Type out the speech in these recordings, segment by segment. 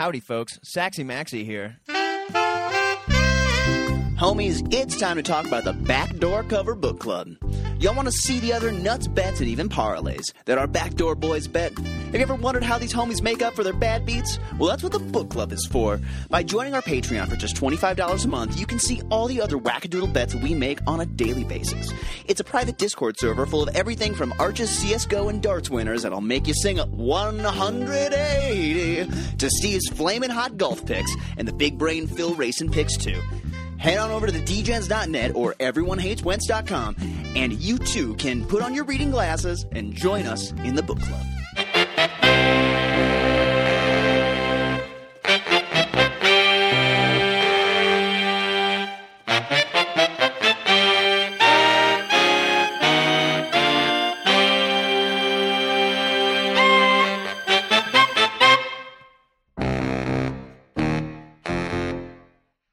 Howdy, folks. Saxy Maxie here. Homies, it's time to talk about the Backdoor Cover Book Club. Y'all want to see the other nuts bets and even parlays that our Backdoor Boys bet? Have you ever wondered how these homies make up for their bad beats? Well, that's what the book club is for. By joining our Patreon for just $25 a month, you can see all the other wackadoodle bets we make on a daily basis. It's a private Discord server full of everything from Arches, CSGO, and darts winners that'll make you sing 180 to Steve's flaming hot golf picks and the big brain Phil racing picks too. Head on over to the dgens.net or everyonehateswentz.com and you too can put on your reading glasses and join us in the book club.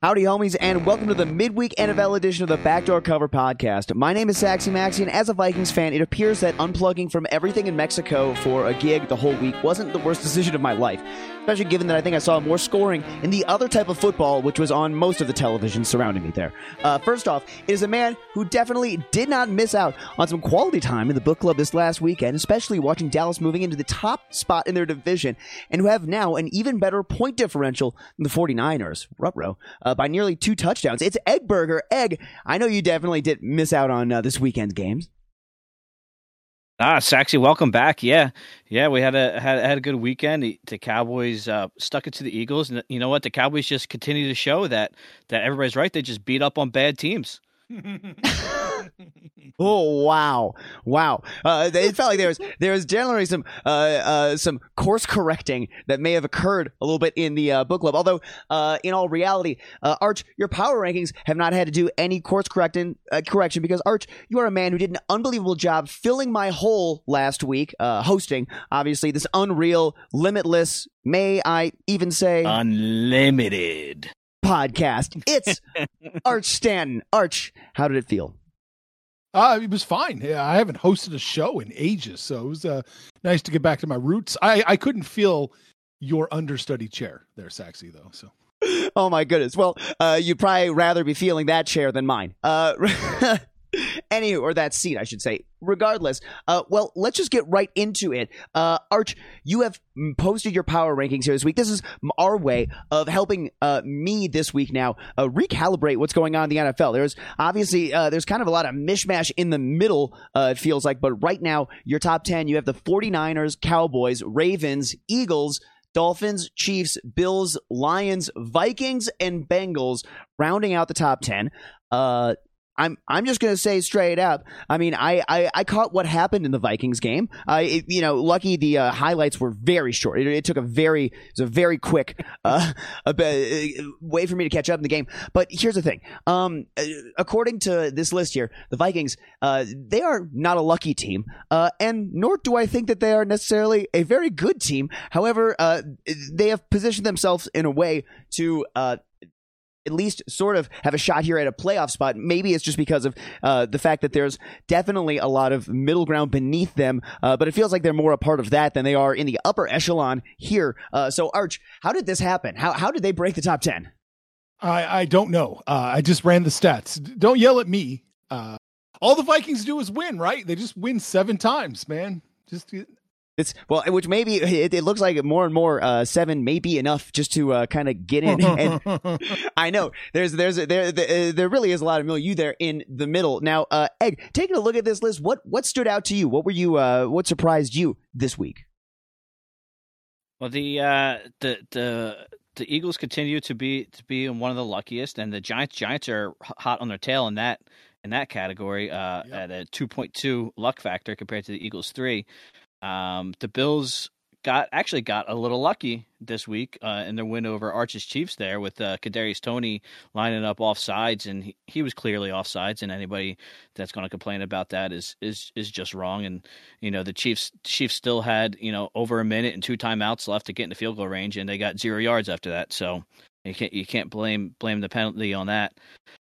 Howdy, homies, and welcome to the midweek NFL edition of the Backdoor Cover Podcast. My name is Saxy Maxie, and as a Vikings fan, it appears that unplugging from everything in Mexico for a gig the whole week wasn't the worst decision of my life, especially given that I think I saw more scoring in the other type of football, which was on most of the television surrounding me there. Uh, first off, it is a man who definitely did not miss out on some quality time in the book club this last weekend, especially watching Dallas moving into the top spot in their division, and who have now an even better point differential than the 49ers. Ruh-roh uh, by nearly two touchdowns. It's Eggburger. Egg, I know you definitely did miss out on uh, this weekend's games. Ah, Saxy, welcome back. Yeah, yeah, we had a had, had a good weekend. The, the Cowboys uh, stuck it to the Eagles, and you know what? The Cowboys just continue to show that that everybody's right. They just beat up on bad teams. oh wow, wow! Uh, it felt like there was there was generally some uh, uh, some course correcting that may have occurred a little bit in the uh, book club. Although, uh, in all reality, uh, Arch, your power rankings have not had to do any course correcting correction because Arch, you are a man who did an unbelievable job filling my hole last week, hosting obviously this unreal, limitless. May I even say unlimited podcast. It's Arch Stanton. Arch, how did it feel? Uh, it was fine. Yeah, I haven't hosted a show in ages, so it was uh, nice to get back to my roots. I, I couldn't feel your understudy chair there, Saxy, though. So. Oh my goodness. Well, uh, you'd probably rather be feeling that chair than mine. Uh, Anywho, or that seat, I should say. Regardless, uh, well, let's just get right into it. Uh, Arch, you have posted your power rankings here this week. This is our way of helping uh, me this week now uh, recalibrate what's going on in the NFL. There's obviously uh, there's kind of a lot of mishmash in the middle. Uh, it feels like, but right now your top ten, you have the 49ers, Cowboys, Ravens, Eagles. Dolphins, Chiefs, Bills, Lions, Vikings, and Bengals rounding out the top 10. Uh, I'm I'm just gonna say straight up. I mean, I I, I caught what happened in the Vikings game. Uh, you know, lucky the uh, highlights were very short. It, it, took a very it was a very quick uh, a, uh, way for me to catch up in the game. But here's the thing. Um, uh, according to this list here, the Vikings uh, they are not a lucky team, uh, and nor do I think that they are necessarily a very good team. However, uh, they have positioned themselves in a way to uh, at least sort of have a shot here at a playoff spot. Maybe it's just because of uh, the fact that there's definitely a lot of middle ground beneath them, uh, but it feels like they're more a part of that than they are in the upper echelon here. Uh, so, Arch, how did this happen? How how did they break the top ten? I I don't know. Uh, I just ran the stats. Don't yell at me. Uh, all the Vikings do is win, right? They just win seven times, man. Just it's well, which maybe it, it, looks like more and more uh, seven may be enough just to uh, kind of get in. And I know there's there's there there, there really is a lot of milieu there in the middle. Now, uh, Egg, taking a look at this list, what what stood out to you? What were you? Uh, what surprised you this week? Well, the uh, the the the Eagles continue to be to be one of the luckiest, and the Giants Giants are hot on their tail in that in that category uh, yep. at a 2.2 luck factor compared to the Eagles three. Um, the Bills got actually got a little lucky this week uh, in their win over Arches Chiefs there with uh, Kadarius Toney lining up off sides, and he, he was clearly off sides. And anybody that's going to complain about that is is is just wrong. And you know the Chiefs Chiefs still had you know over a minute and two timeouts left to get in the field goal range, and they got zero yards after that. So you can't you can't blame blame the penalty on that.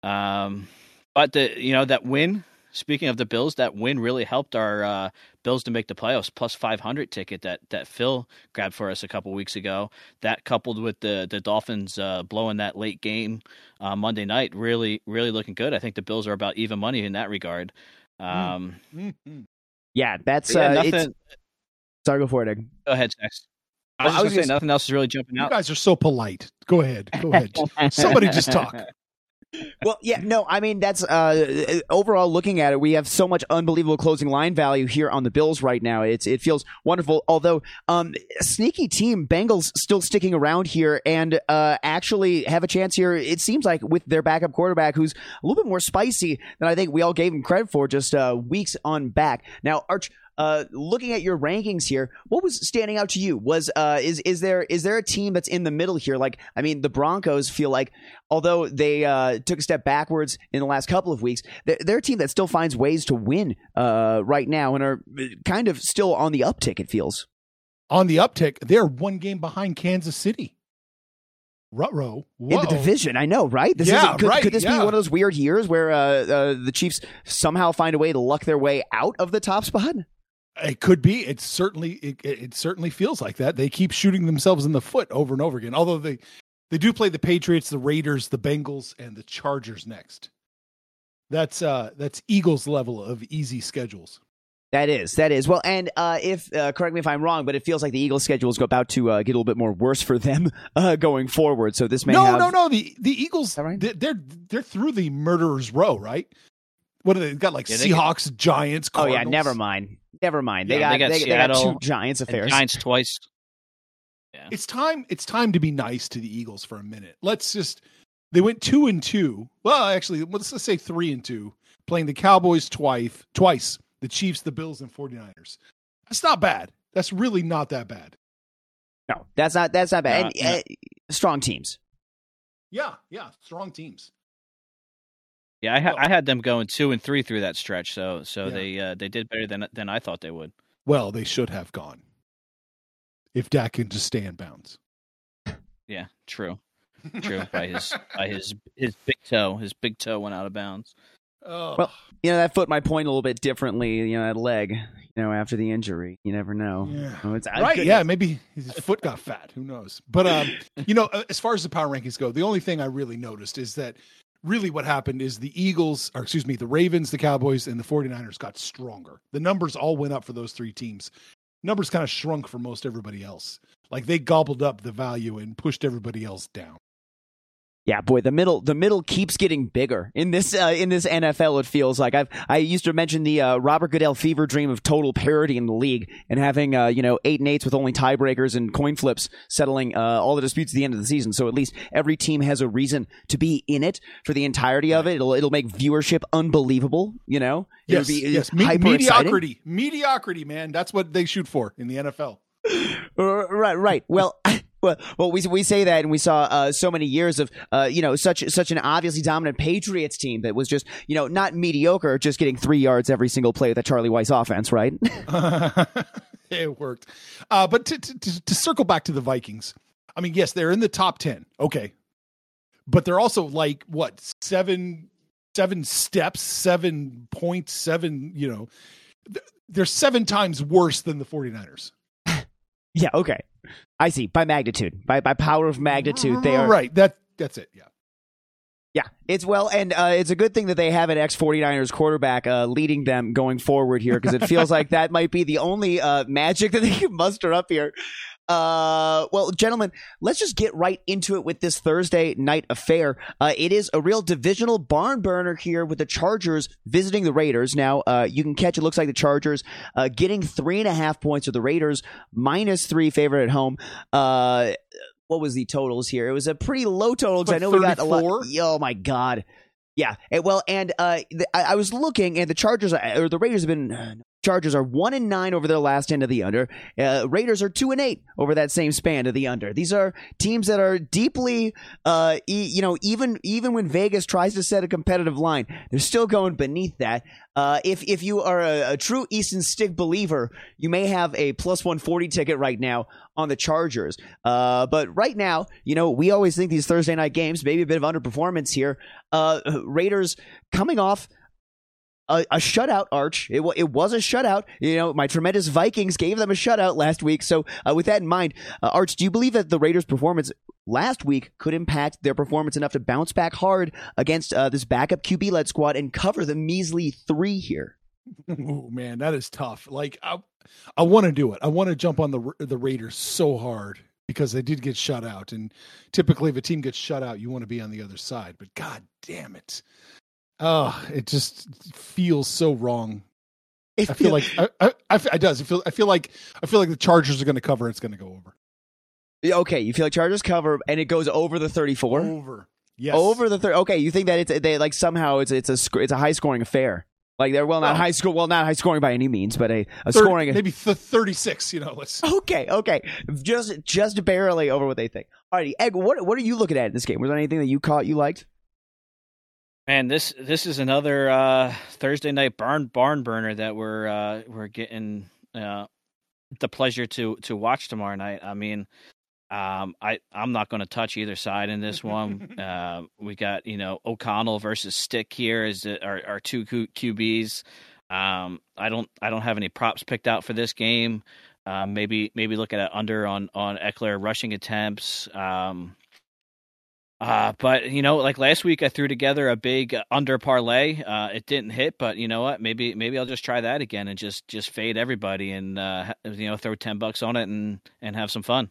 Um, but the you know that win speaking of the Bills, that win really helped our uh, Bills to make the playoffs. Plus five hundred ticket that that Phil grabbed for us a couple weeks ago. That coupled with the the Dolphins uh, blowing that late game uh, Monday night, really really looking good. I think the Bills are about even money in that regard. Um, Mm-hmm. Yeah, that's yeah, uh, nothing. it's, sorry, go for it. Egg. Go ahead, Sex. I was, Well, I was gonna say gonna- nothing else is really jumping out. You guys are so polite. Go ahead. Go ahead. Somebody just talk. Well, yeah, no, I mean that's uh overall looking at it, we have so much unbelievable closing line value here on the Bills right now. It's it feels wonderful. Although um sneaky team Bengals still sticking around here and uh actually have a chance here. It seems like with their backup quarterback who's a little bit more spicy than I think we all gave him credit for just uh weeks on back. Now, Arch uh, looking at your rankings here, what was standing out to you? Was uh, is is there is there a team that's in the middle here? Like, I mean, the Broncos feel like although they uh, took a step backwards in the last couple of weeks, they're, they're a team that still finds ways to win uh, right now and are kind of still on the uptick. It feels. On the uptick, they're one game behind Kansas City. Rutro. In the division, I know, right? This Yeah, is, could, right, could this be one of those weird years where uh, uh, the Chiefs somehow find a way to luck their way out of the top spot? It could be. It certainly it, it certainly feels like that. They keep shooting themselves in the foot over and over again. Although they they do play the Patriots, the Raiders, the Bengals, and the Chargers next. That's uh that's Eagles level of easy schedules. That is, that is. Well, and uh, if uh, correct me if I'm wrong, but it feels like the Eagles' schedule is about to uh, get a little bit more worse for them uh, going forward. So this may no, have no, no. The the Eagles right? they- they're they're through the murderers row, right? What are they got? Like Yeah, they get- Seahawks, Giants. Oh yeah, never mind, never mind. They Yeah, got they got they, they got two Seattle Giants affairs. Giants twice. Yeah. It's time. It's time to be nice to the Eagles for a minute. Let's just. They went two and two. Well, actually, let's just say three and two, playing the Cowboys twice, twice, the Chiefs, the Bills, and 49ers. That's not bad. That's really not that bad. No, that's not that's not bad. No, and, uh, strong teams. Yeah, yeah, strong teams. Yeah, I, ha- Well- I had them going two and three through that stretch, so so Yeah. they uh, they did better than than I thought they would. Well, they should have gone. If Dak can just stay in bounds. Yeah, true, true. by his by his his big toe, his big toe went out of bounds. Oh. Well, You know that foot might point a little bit differently. You know that leg. You know after the injury, you never know. Yeah. Oh, it's- right yeah maybe his foot got fat who knows but um you know as far as the power rankings go the only thing i really noticed is that really what happened is the eagles or excuse me the ravens the cowboys and the 49ers got stronger. The numbers all went up for those three teams. Numbers kind of shrunk for most everybody else. Like they gobbled up the value and pushed everybody else down Yeah, boy, the middle the middle keeps getting bigger in this uh, in this NFL. It feels like I've I used to mention the uh, Robert Goodell fever dream of total parity in the league and having uh, you know eight and eights with only tiebreakers and coin flips settling uh, all the disputes at the end of the season. So at least every team has a reason to be in it for the entirety of it. It'll it'll make viewership unbelievable. You know, yes be yes Me- exciting. mediocrity mediocrity man that's what they shoot for in the nfl Uh, Right, right. Well, well, well, we we say that, and we saw uh, so many years of uh, you know such such an obviously dominant Patriots team that was just you know not mediocre, just getting three yards every single play with that Charlie Weis offense, right? it worked. Uh, but to, to, to, circle back to the Vikings, I mean, yes, they're in the top 10. Okay. But they're also like, what, seven, seven steps, seven points, seven, you know, they're seven times worse than the 49ers. Yeah, okay. I see. By magnitude, by by power of magnitude, they are Right. That, that's it. Yeah. Yeah, it's well, and uh, it's a good thing that they have an ex 49ers quarterback uh, leading them going forward here because it feels like that might be the only uh, magic that they can muster up here. Uh, well, gentlemen, let's just get right into it with this Thursday night affair. Uh, it is a real divisional barn burner here with the Chargers visiting the Raiders. Now, uh, you can catch it looks like the Chargers uh, getting three and a half points of the Raiders minus three favorite at home. Uh, what was the totals here? It was a pretty low total because I know we got a lot. Oh my god. Yeah. Well, and uh, the, I, I was looking, and the Chargers uh, or the Raiders have been. Chargers are one and nine over their last end of the under. Uh, Raiders are two and eight over that same span of the under. These are teams that are deeply, uh, e- you know, even even when Vegas tries to set a competitive line, they're still going beneath that. Uh, if if you are a, a true Easton Stick believer, you may have a plus one forty ticket right now on the Chargers. Uh, but right now, you know, we always think these Thursday night games maybe a bit of underperformance here. Uh, Raiders coming off a, a shutout, Arch. It, it was a shutout. You know, my tremendous Vikings gave them a shutout last week. So, uh, with that in mind, uh, Arch, do you believe that the Raiders' performance last week could impact their performance enough to bounce back hard against uh, this backup QB led squad and cover the measly three here? Oh man, that is tough. Like I, I want to do it. I want to jump on the the Raiders so hard because they did get shut out, and typically if a team gets shut out, you want to be on the other side. But god damn it, oh, it just feels so wrong. I feel like I, I, I, does. I feel I feel like I feel like the Chargers are going to cover. It's going to go over. Okay, you feel like Chargers cover and it goes over the 34? Over. Yes. Over the 30. Okay, you think that it's they like somehow it's it's a sc- it's a high scoring affair. Like they're well not Well- high school well not high scoring by any means, but a, a 30 scoring maybe th- 36, you know, let's Okay, okay. Just just barely over what they think. Alrighty, Egg, what what are you looking at in this game? Was there anything that you caught you liked? Man, this this is another uh, Thursday night barn barn burner that we're uh, we're getting uh, the pleasure to to watch tomorrow night. I mean, um, I I'm not going to touch either side in this one. uh, we got you know O'Connell versus Stick here as the- our our two Q- QBs. Um, I don't I don't have any props picked out for this game. Um, maybe maybe look at it under on on Ekeler rushing attempts. Um, uh, but you know, like last week, I threw together a big under parlay. Uh, it didn't hit, but you know what? Maybe maybe I'll just try that again and just just fade everybody and uh, you know throw ten bucks on it and and have some fun.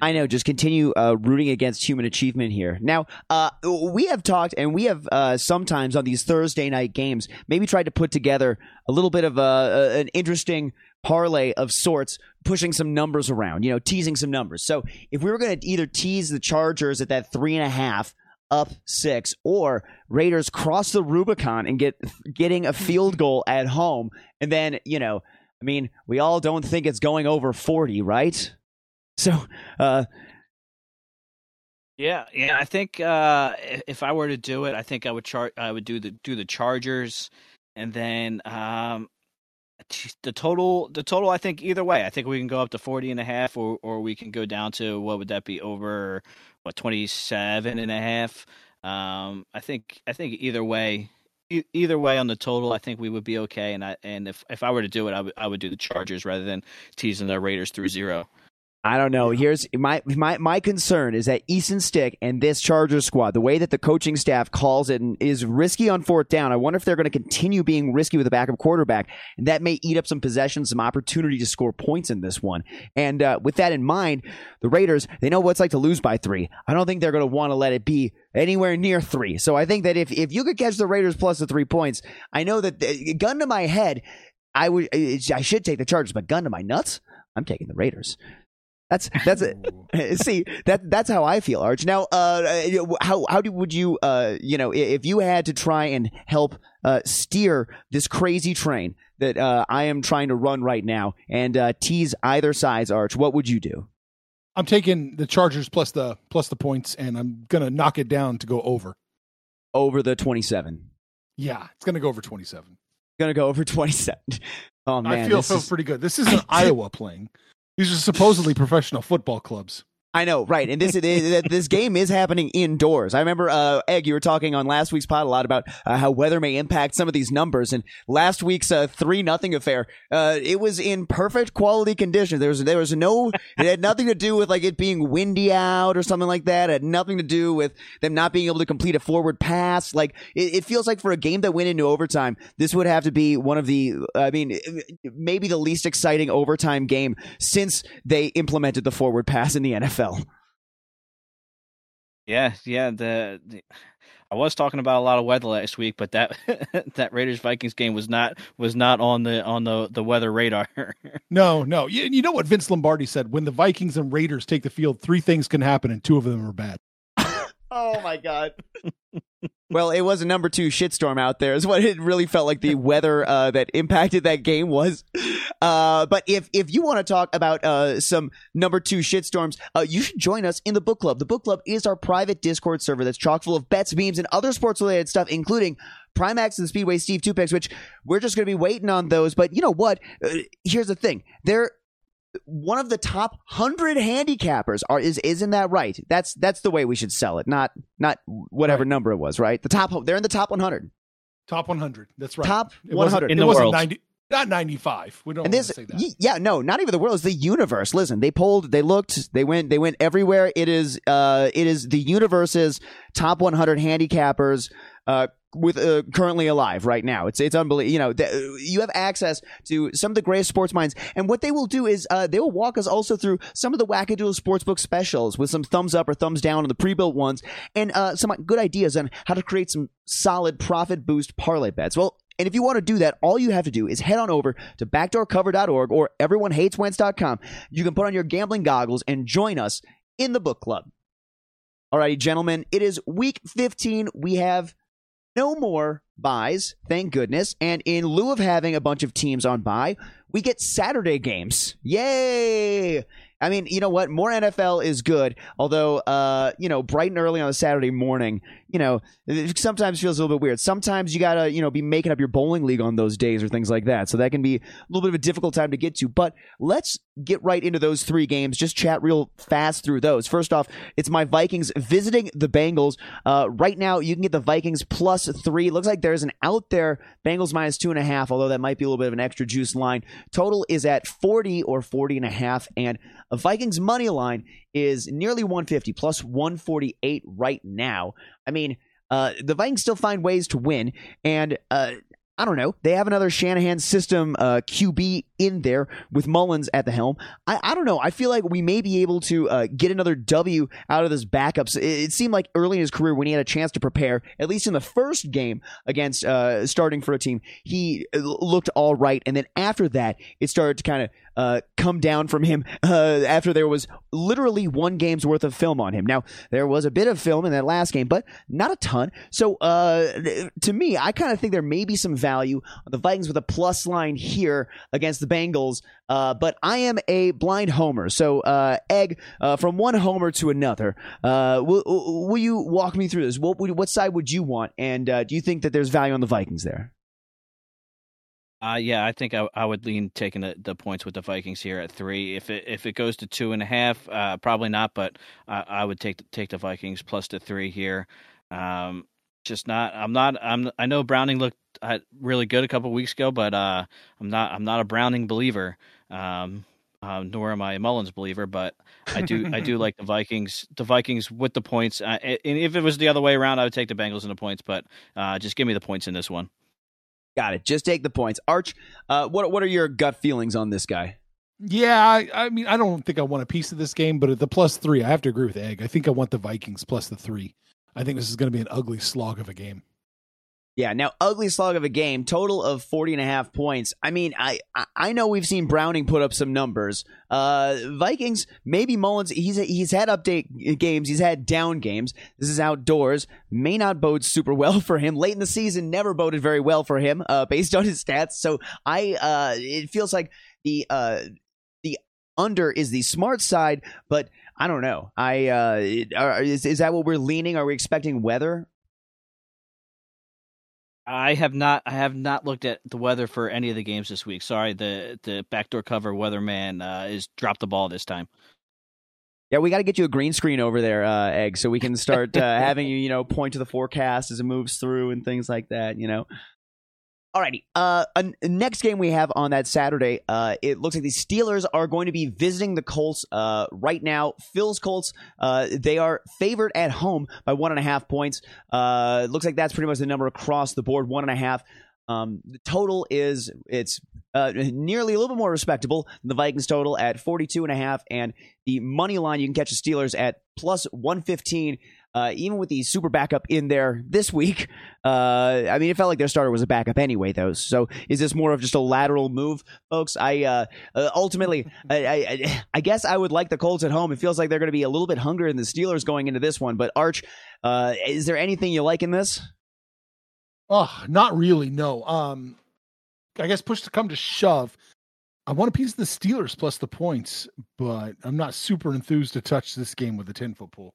I know, just continue uh, rooting against human achievement here. Now, uh, we have talked, and we have uh, sometimes on these Thursday night games, maybe tried to put together a little bit of a, a, an interesting parlay of sorts, pushing some numbers around, you know, teasing some numbers. So, if we were going to either tease the Chargers at that three and a half, up six, or Raiders cross the Rubicon and get getting a field goal at home, and then you know, I mean, we all don't think it's going over forty, right? So, uh, Yeah, yeah. I think uh, if- I were to do it, I think I would chart. I would do the do the Chargers, and then um, the total. The total. I think either way. I think we can go up to 40 and a half, or or we can go down to what would that be over what 27 and a half. Um, I think I think either way. e- Either way on the total, I think we would be okay. And I and if if I were to do it, I would I would do the Chargers rather than teasing the Raiders through zero. I don't know. Here's my my my concern is that Easton Stick and this Chargers squad, the way that the coaching staff calls it, is risky on fourth down. I wonder if they're going to continue being risky with a backup quarterback, and that may eat up some possessions, some opportunity to score points in this one. And uh, with that in mind, the Raiders they know what it's like to lose by three. I don't think they're going to want to let it be anywhere near three. So I think that if if you could catch the Raiders plus the three points, I know that uh, gun to my head, I would I should take the Chargers, but gun to my nuts, I'm taking the Raiders. That's that's it. See that that's how I feel, Arch. Now, uh, how how do, would you, uh, you know, if you had to try and help uh, steer this crazy train that uh, I am trying to run right now and uh, tease either side's Arch, what would you do? I'm taking the Chargers plus the plus the points, and I'm gonna knock it down to go over. Over the twenty-seven. Yeah, it's gonna go over 27. Gonna go over twenty-seven. Oh man, I feel feels is- pretty good. This is an Iowa playing. These are supposedly professional football clubs. I know, right? And this this game is happening indoors. I remember, uh, Egg, you were talking on last week's pod a lot about uh, how weather may impact some of these numbers. And last week's uh, three nothing affair, uh, it was in perfect quality condition. There was there was no, it had nothing to do with like it being windy out or something like that. It had nothing to do with them not being able to complete a forward pass. Like it, it feels like for a game that went into overtime, this would have to be one of the, I mean, maybe the least exciting overtime game since they implemented the forward pass in the NFL. Yeah, yeah. The, the I was talking about a lot of weather last week, but that that Raiders Vikings game was not was not on the on the the weather radar. No, no. You, you know what Vince Lombardi said? When the Vikings and Raiders take the field, three things can happen, and two of them are bad. Oh my god. Well, it was a number two shitstorm out there. Is what it really felt like the weather uh, that impacted that game was. Uh, but if if you want to talk about uh, some number two shitstorms, uh, you should join us in the book club. The book club is our private Discord server that's chock full of bets, memes, and other sports related stuff, including Primax and Speedway Steve two picks, which we're just going to be waiting on those. But you know what? Uh, here's the thing: they're one of the top hundred handicappers are is isn't that right? That's that's the way we should sell it, not not whatever Right. number it was, right? The top they're in the top one hundred. Top 100. That's right. Top 100. In it the wasn't world. 90, not 95. We don't and want this, to say that. y- yeah, no, not even the world. It's the universe. Listen, they pulled, they looked, they went, they went everywhere. It is, uh, it is the universe's top 100 handicappers, uh, with uh, currently alive right now. It's it's unbelievable. You know, you have access to some of the greatest sports minds, and what they will do is uh, they will walk us also through some of the wackadoodle sportsbook specials with some thumbs up or thumbs down on the pre-built ones, and uh, some good ideas on how to create some solid profit boost parlay bets. Well. And if you want to do that, all you have to do is head on over to backdoorcover.org or everyonehateswentz.com. You can put on your gambling goggles and join us in the book club. Alrighty, gentlemen, it is week 15. We have no more buys, thank goodness. And in lieu of having a bunch of teams on buy, we get Saturday games. Yay! I mean, you know what? More NFL is good. Although, uh, you know, bright and early on a Saturday morning, you know, sometimes feels a little bit weird. Sometimes you gotta, you know, be making up your bowling league on those days or things like that. So that can be a little bit of a difficult time to get to. But let's get right into those three games. Just chat real fast through those. First off, it's my Vikings visiting the Bengals. Uh, right now, you can get the Vikings plus three. Looks like there's an out there Bengals minus two and a half, although that might be a little bit of an extra juice line. Total is at 40 or 40 and a half. And a Vikings money line is nearly 150 plus 148 right now. I mean, uh, the Vikings still find ways to win, and uh, I don't know. They have another Shanahan system uh, QB in there with Mullens at the helm. I, I don't know. I feel like we may be able to uh, get another W out of this backups. It, it seemed like early in his career when he had a chance to prepare, at least in the first game against uh, starting for a team, he uh, looked all right. And then after that, it started to kind of uh, come down from him uh, after there was literally one game's worth of film on him. Now, there was a bit of film in that last game, but not a ton. So, uh, to me, I kind of think there may be some value on the Vikings with a plus line here against the Bengals. Uh, but I am a blind homer. So, uh, Egg, uh, from one homer to another, uh, will, will you walk me through this? What, what side would you want? And uh, do you think that there's value on the Vikings there? Uh, yeah, I think I, I would lean taking the, the points with the Vikings here at three. If it if it goes to two and a half, uh, probably not. But I, I would take the, take the Vikings plus the three here. Um, just not. I'm not. I'm. I know Browning looked uh, really good a couple weeks ago, but uh, I'm not. I'm not a Browning believer. Um, uh, nor am I a Mullens believer, but I do. I do like the Vikings. The Vikings with the points. Uh, and if it was the other way around, I would take the Bengals in the points. But uh, just give me the points in this one. Got it. Just take the points. Arch, uh, what what are your gut feelings on this guy? Yeah, I, I mean, I don't think I want a piece of this game, but at the plus three, I have to agree with Egg. I think I want the Vikings plus the three. I think this is going to be an ugly slog of a game. Yeah, now ugly slog of a game, total of 40 and a half points. I mean, I I- know we've seen Browning put up some numbers. Uh Vikings, maybe Mullens, he's he's had update games, he's had down games. This is outdoors, may not bode super well for him. Late in the season never boded very well for him uh based on his stats. So I uh it feels like the uh the under is the smart side, but I don't know. I uh are, is is that what we're leaning? Are we expecting weather? I have not. I have not looked at the weather for any of the games this week. Sorry, the the backdoor cover weatherman uh, is dropped the ball this time. Yeah, we got to get you a green screen over there, uh, Egg, so we can start uh, having you, you know, point to the forecast as it moves through and things like that. You know. Alrighty. Uh, next game we have on that Saturday. Uh, it looks like the Steelers are going to be visiting the Colts. Uh, right now, Phil's Colts. Uh, they are favored at home by one and a half points. Uh, looks like that's pretty much the number across the board. One and a half. Um, the total is it's uh, nearly a little bit more respectable than the Vikings total at 42 and a half and the money line you can catch the Steelers at plus 115 uh, even with the super backup in there this week uh, I mean it felt like their starter was a backup anyway though so is this more of just a lateral move folks I uh, uh, ultimately I, I, I guess I would like the Colts at home it feels like they're going to be a little bit hungrier than the Steelers going into this one but Arch uh, is there anything you like in this Oh, not really. No. Um, I guess push to come to shove. I want a piece of the Steelers plus the points, but I'm not super enthused to touch this game with a 10 foot pool.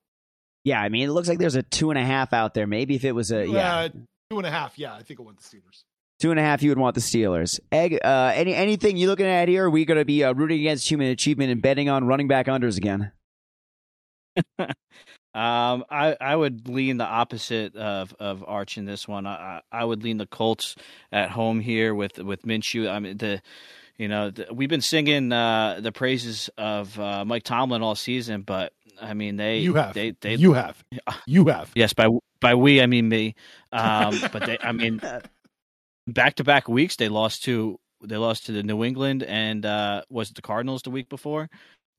Yeah I mean it looks like there's a two and a half out there maybe if it was a yeah Uh, two and a half. Yeah, I think I want the Steelers. Two and a half, you would want the Steelers. Egg, uh, any anything you looking at here? Are we going to be uh, rooting against human achievement and betting on running back unders again? Um, I, I would lean the opposite of, of Arch in this one. I, I would lean the Colts at home here with with Minshew. I mean the, you know, the, we've been singing uh, the praises of uh, Mike Tomlin all season, but I mean they You have. they they you have. You have. yes by by we I mean me. Um, but they I mean back to back weeks they lost to they lost to the New England and uh, was it the Cardinals the week before?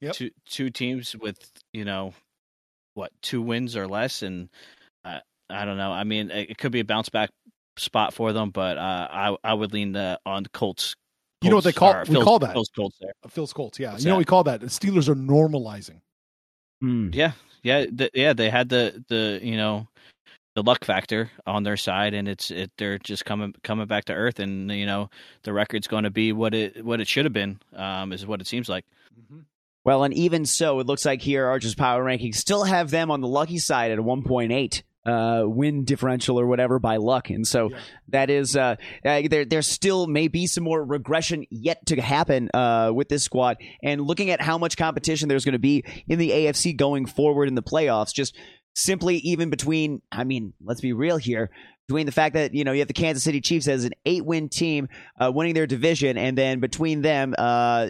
Yep. Two two teams with you know what two wins or less, and uh, I don't know. I mean, it, it could be a bounce back spot for them, but uh, I I would lean the on the Colts. You know what they call- we Phil's- call that. Phil's Colts there. Phil's Colts. Yeah. What's you know what we call that? The Steelers are normalizing. Hmm. Yeah, yeah, the, yeah. They had the the you know the luck factor on their side, and it's it they're just coming coming back to earth, and you know the record's going to be what it what it should have been. Um, is what it seems like. Well, and even so, it looks like here Archer's power rankings still have them on the lucky side at 1.8 uh, win differential or whatever by luck, and so Yeah. that is uh, uh, there. There still may be some more regression yet to happen uh, with this squad. And looking at how much competition there's going to be in the AFC going forward in the playoffs, just simply even between. I mean, let's be real here. Between the fact that you know you have the Kansas City Chiefs as an eight-win team uh, winning their division, and then between them uh,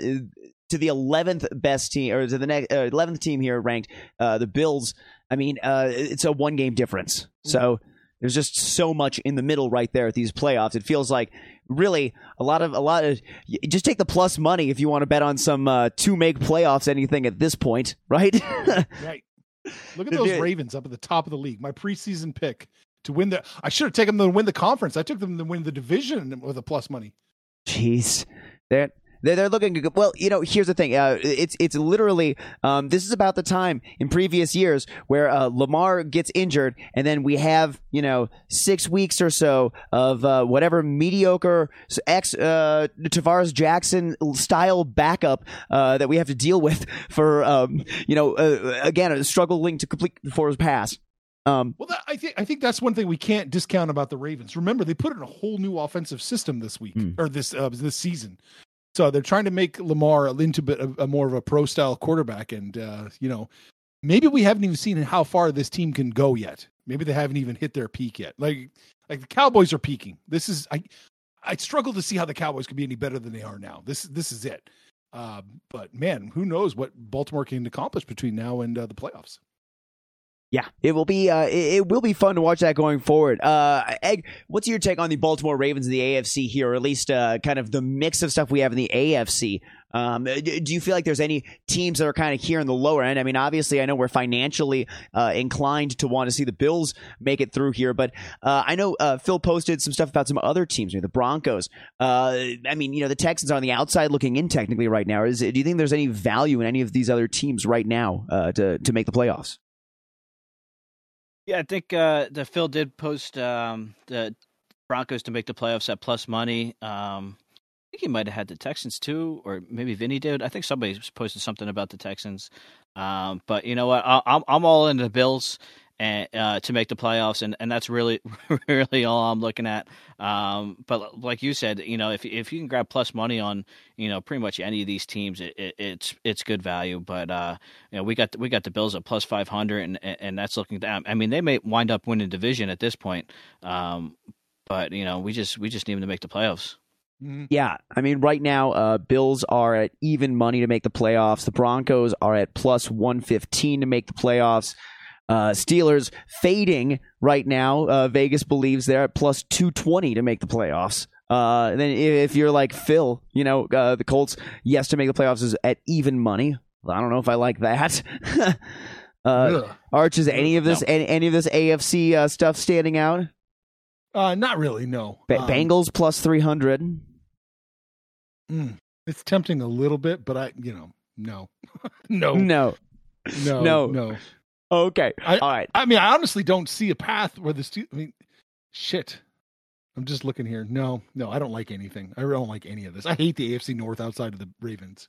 to the 11th best team or to the next uh, 11th team here ranked uh, the bills i mean uh, it's a one game difference so there's just so much in the middle right there at these playoffs it feels like really a lot of a lot of just take the plus money if you want to bet on some uh, to make playoffs anything at this point right Right. Look at those the- Ravens up at the top of the league. My preseason pick to win the. I should have taken them to win the conference. I took them to win the division with a plus money. Jeez, they're they're, they're looking good. Well, you know, here's the thing. Uh, it's it's literally um, this is about the time in previous years where uh, Lamar gets injured, and then we have you know six weeks or so of uh, whatever mediocre ex uh, Tarvaris Jackson style backup uh, that we have to deal with for um, you know uh, again struggling to complete before his pass. Um, Well, that, I think I think that's one thing we can't discount about the Ravens. Remember, they put in a whole new offensive system this week Hmm. or this uh, this season. So they're trying to make Lamar of a more of a pro style quarterback, and uh, you know, maybe we haven't even seen how far this team can go yet. Maybe they haven't even hit their peak yet. Like like the Cowboys are peaking. This is I I struggle to see how the Cowboys could be any better than they are now. This this is it. Uh, but man, who knows what Baltimore can accomplish between now and uh, the playoffs? Yeah, it will be. Uh, it, will be fun to watch that going forward. Uh, Egg, what's your take on the Baltimore Ravens the AFC here, or at least uh, kind of the mix of stuff we have in the AFC? Um, do you feel like there's any teams that are kind of here in the lower end? I mean, obviously, I know we're financially uh, inclined to want to see the Bills make it through here, but uh, I know uh, Phil posted some stuff about some other teams, maybe the Broncos. Uh, I mean, you know, the Texans are on the outside looking in technically right now. Is do you think there's any value in any of these other teams right now uh, to to make the playoffs? Yeah, I think uh, the Phil did post um, the Broncos to make the playoffs at plus money. Um, I think he might have had the Texans too, or maybe Vinny did. I think somebody posted something about the Texans. Um, but you know what? I, I'm I'm all in the Bills and uh, to make the playoffs, and, and that's really really all I'm looking at. Um, but like you said, you know, if if you can grab plus money on you know pretty much any of these teams, it, it, it's it's good value. But uh, you know, we got we got the Bills at plus five hundred, and and that's looking down. I mean, they may wind up winning division at this point. Um, but you know, we just we just need them to make the playoffs. Yeah, I mean, right now, uh, Bills are at even money to make the playoffs. The Broncos are at plus one fifteen to make the playoffs. Uh, Steelers fading right now. Uh, Vegas believes they're at plus two twenty to make the playoffs. Uh, and then if you're like Phil, you know, uh, the Colts, yes, to make the playoffs is at even money. I don't know if I like that. uh, Arch, is any of this No. any, any of this AFC uh, stuff standing out? Uh, not really. No. Ba- Um, Bengals plus three hundred. Mm, it's tempting a little bit, but I, you know, no, no, No. no, no. No. Okay. I- All right. I mean, I honestly don't see a path where the stu- I mean, shit. I'm just looking here. No, no, I don't like anything. I don't like any of this. I hate the AFC North outside of the Ravens.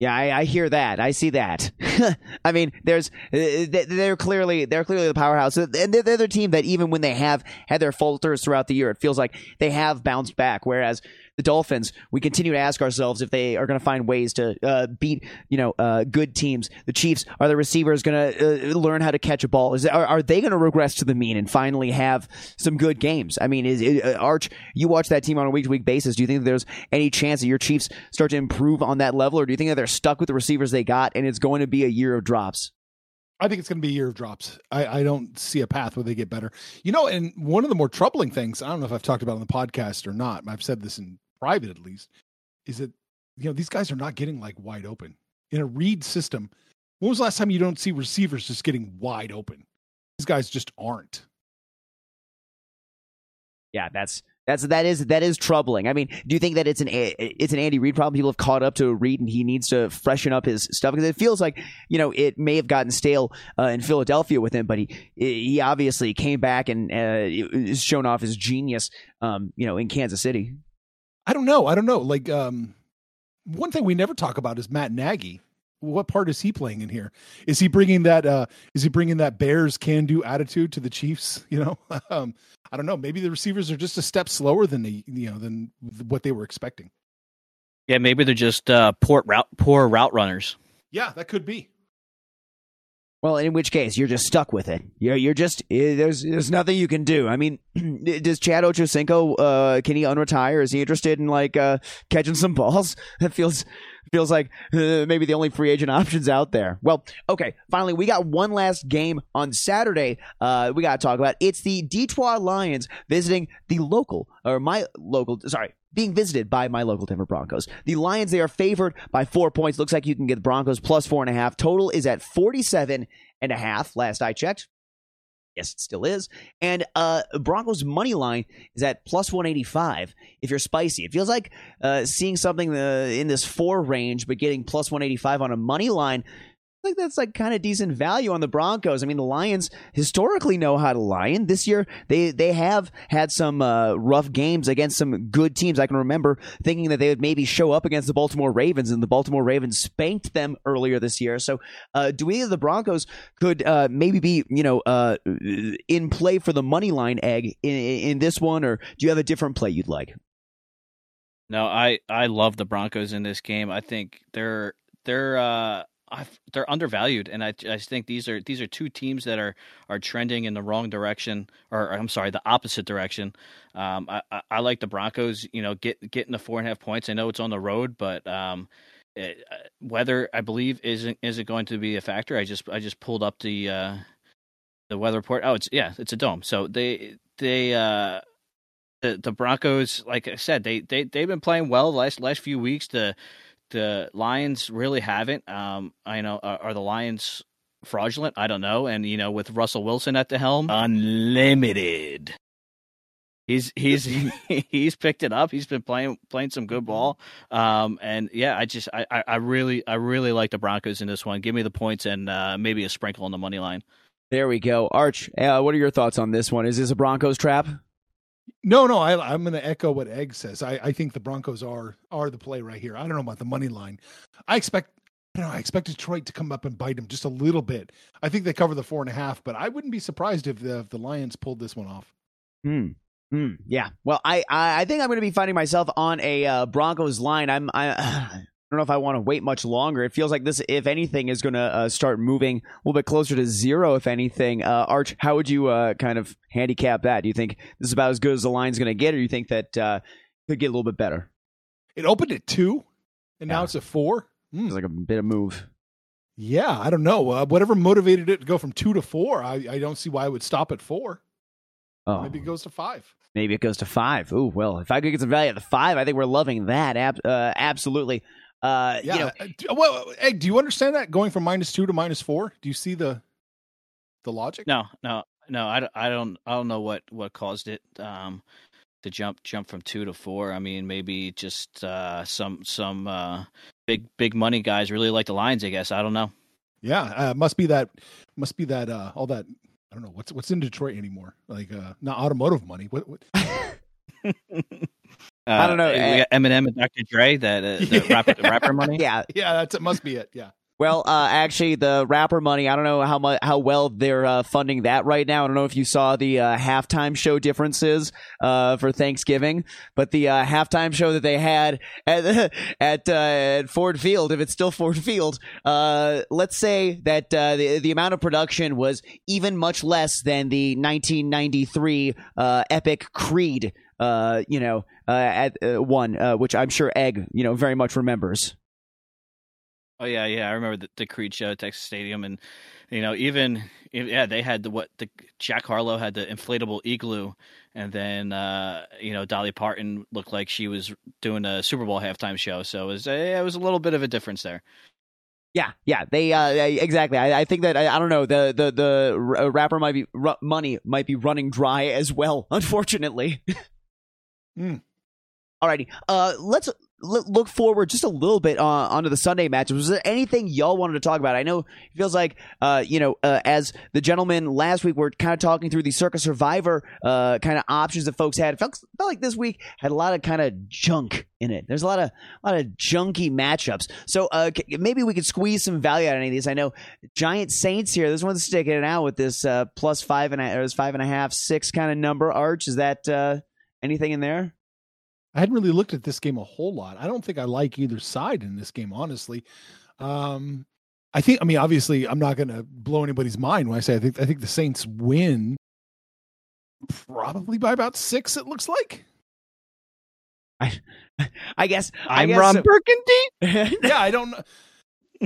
Yeah, I, I hear that. I see that. I mean, there's uh, they- they're clearly they're clearly the powerhouse, and they're, they're the team that even when they have had their falters throughout the year, it feels like they have bounced back. Whereas the Dolphins, we continue to ask ourselves if they are going to find ways to uh, beat, you know, uh, good teams. The Chiefs are the receivers going to uh, learn how to catch a ball? Is are, are they going to regress to the mean and finally have some good games? I mean, is, uh, Arch? You watch that team on a week to week basis. Do you think there's any chance that your Chiefs start to improve on that level, or do you think that they're stuck with the receivers they got and it's going to be a year of drops? I think it's going to be a year of drops. I, I, don't see a path where they get better. You know, and one of the more troubling things, I don't know if I've talked about on the podcast or not, I've said this in private at least, is that, you know, these guys are not getting like wide open. In a read system, when was the last time you don't see receivers just getting wide open? These guys just aren't. Yeah, that's that's that is that is troubling. I mean, do you think that it's an it's an Andy Reid problem? People have caught up to Reid, and he needs to freshen up his stuff because it feels like you know it may have gotten stale uh, in Philadelphia with him, but he he obviously came back and uh, shown off his genius, um, you know, in Kansas City. I don't know. I don't know. Like um, one thing we never talk about is Matt Nagy. What part is he playing in here? Is he bringing that? Uh, is he bringing that Bears can do attitude to the Chiefs? You know. um, I don't know. Maybe the receivers are just a step slower than the you know, than what they were expecting. Yeah, maybe they're just uh, poor route poor route runners. Yeah, that could be. Well, in which case you're just stuck with it. You're you're just eh, there's there's nothing you can do. I mean, does Chad Ochocinco uh, can he unretire? Is he interested in like uh, catching some balls? That feels feels like uh, maybe the only free agent options out there. Well, okay, finally, we got one last game on Saturday. Uh, we got to talk about. It's the Detroit Lions visiting the local or my local. Sorry, being visited by my local Denver Broncos. The Lions, they are favored by four points. Looks like you can get the Broncos plus four and a half. Total is at 47 and a half, last I checked. Yes, it still is. And uh, Broncos money line is at plus 185 if you're spicy. It feels like uh, seeing something uh, in this four range, but getting plus 185 on a money line like that's like kind of decent value on the Broncos. I mean, the Lions historically know how to lion. This year, they they have had some uh, rough games against some good teams. I can remember thinking that they would maybe show up against the Baltimore Ravens, and the Baltimore Ravens spanked them earlier this year. So, uh, do we the Broncos could uh, maybe be you know uh, in play for the money line egg in, in this one, or do you have a different play you'd like? No, I I love the Broncos in this game. I think they're they're uh I've, they're undervalued, and I, I think these are these are two teams that are are trending in the wrong direction, or, I'm sorry, the opposite direction. Um, I, I, I, like the Broncos, you know, get getting the four and a half points. I know it's on the road, but um, it, uh, weather, I believe, isn't isn't going to be a factor. I just I just pulled up the uh, the weather report. Oh, it's yeah, it's a dome. So they they uh, the the Broncos, like I said, they they they've been playing well the last last few weeks. The the Lions really haven't. Um, I know are, are, the Lions fraudulent? I don't know. And you know, with Russell Wilson at the helm, unlimited. He's he's he's picked it up. He's been playing playing some good ball. Um, and yeah, I just I, I really I really like the Broncos in this one. Give me the points and uh, maybe a sprinkle on the money line. There we go. Arch, uh, what are your thoughts on this one? Is this a Broncos trap? No, no, I, am going to echo what Egg says. I, I think the Broncos are are the play right here. I don't know about the money line. I expect I know, I expect Detroit to come up and bite them just a little bit. I think they cover the four and a half, but I wouldn't be surprised if the, if the Lions pulled this one off. Hmm. Hmm. Yeah. Well, I, I, I think I'm going to be finding myself on a uh, Broncos line. I'm I don't know if I want to wait much longer. It feels like this, if anything, is going to uh, start moving a little bit closer to zero, if anything. Uh, Arch, how would you uh, kind of handicap that? Do you think this is about as good as the line's going to get, or do you think that uh, could get a little bit better? It opened at two, and yeah. now it's at four. Mm. It's like a bit of move. Yeah, I don't know. Uh, whatever motivated it to go from two to four, I, I don't see why it would stop at four. Oh. Maybe it goes to five. Maybe it goes to five. Ooh, well, if I could get some value at the five, I think we're loving that. Ab- uh, absolutely. Uh, yeah. You know, uh, well, hey, do you understand that going from minus two to minus four? Do you see the the logic? No, no, no. I, I don't I don't know what what caused it um, to jump jump from two to four. I mean, maybe just uh, some some uh, big big money guys really like the Lions. I guess I don't know. Yeah, uh, must be that must be that uh, all that I don't know what's what's in Detroit anymore. Like uh, not automotive money. What? what? Uh, I don't know. We got Eminem and Dr. Dre, that uh, the rapper, rapper money. Yeah, yeah, that's it. Must be it. Yeah. Well, uh, actually, the rapper money. I don't know how much how well they're uh, funding that right now. I don't know if you saw the uh, halftime show differences uh, for Thanksgiving, but the uh, halftime show that they had at at, uh, at Ford Field, if it's still Ford Field, let's say that the the amount of production was even much less than the 1993 epic Creed. You know, at one, which I'm sure Egg, you know, very much remembers. Oh yeah, yeah, I remember the, the Creed show at Texas Stadium, and you know, even yeah, they had the what the Jack Harlow had the inflatable igloo, and then uh, you know Dolly Parton looked like she was doing a Super Bowl halftime show, so it was a, it was a little bit of a difference there. Yeah, yeah, they uh, exactly. I, I think that I, I, don't know the the the uh, rapper might be r- money might be running dry as well, unfortunately. mm. Alrighty, uh, let's look forward just a little bit uh, onto the Sunday matches. Was there anything y'all wanted to talk about? I know it feels like, uh, you know, uh, as the gentlemen last week were kind of talking through the Circa Survivor uh, kind of options that folks had. It felt, felt like this week had a lot of kind of junk in it. There's a lot of a lot of junky matchups. So uh, maybe we could squeeze some value out of any of these. I know Giant Saints here. This one's sticking it out with this uh, plus five and a, or five and a half, six kind of number. Arch, is that anything in there? I hadn't really looked at this game a whole lot. I don't think I like either side in this game, honestly. Um, I think, I mean, obviously, I'm not going to blow anybody's mind when I say I think I think the Saints win probably by about six. It looks like. I, I guess I'm I guess Ron. Burgundy. yeah, I don't know.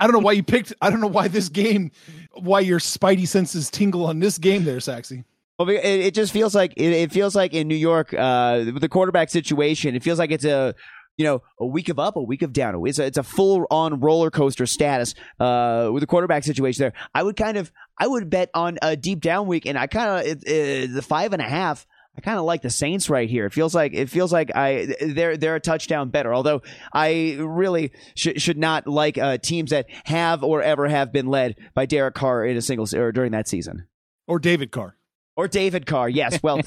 I don't know why you picked. I don't know why this game, why your spidey senses tingle on this game, there, Saxy. Well, it, it just feels like it, it, feels like in New York, uh, the quarterback situation, it feels like it's a you know a week of up, a week of down. It's a, it's a full on roller coaster status uh, with the quarterback situation there. I would kind of I would bet on a deep down week, and I kind of the five and a half. I kind of like the Saints right here. It feels like it feels like I they're they're a touchdown better. Although I really sh- should not like uh, teams that have or ever have been led by Derek Carr in a single or during that season or David Carr or David Carr. Yes. Well,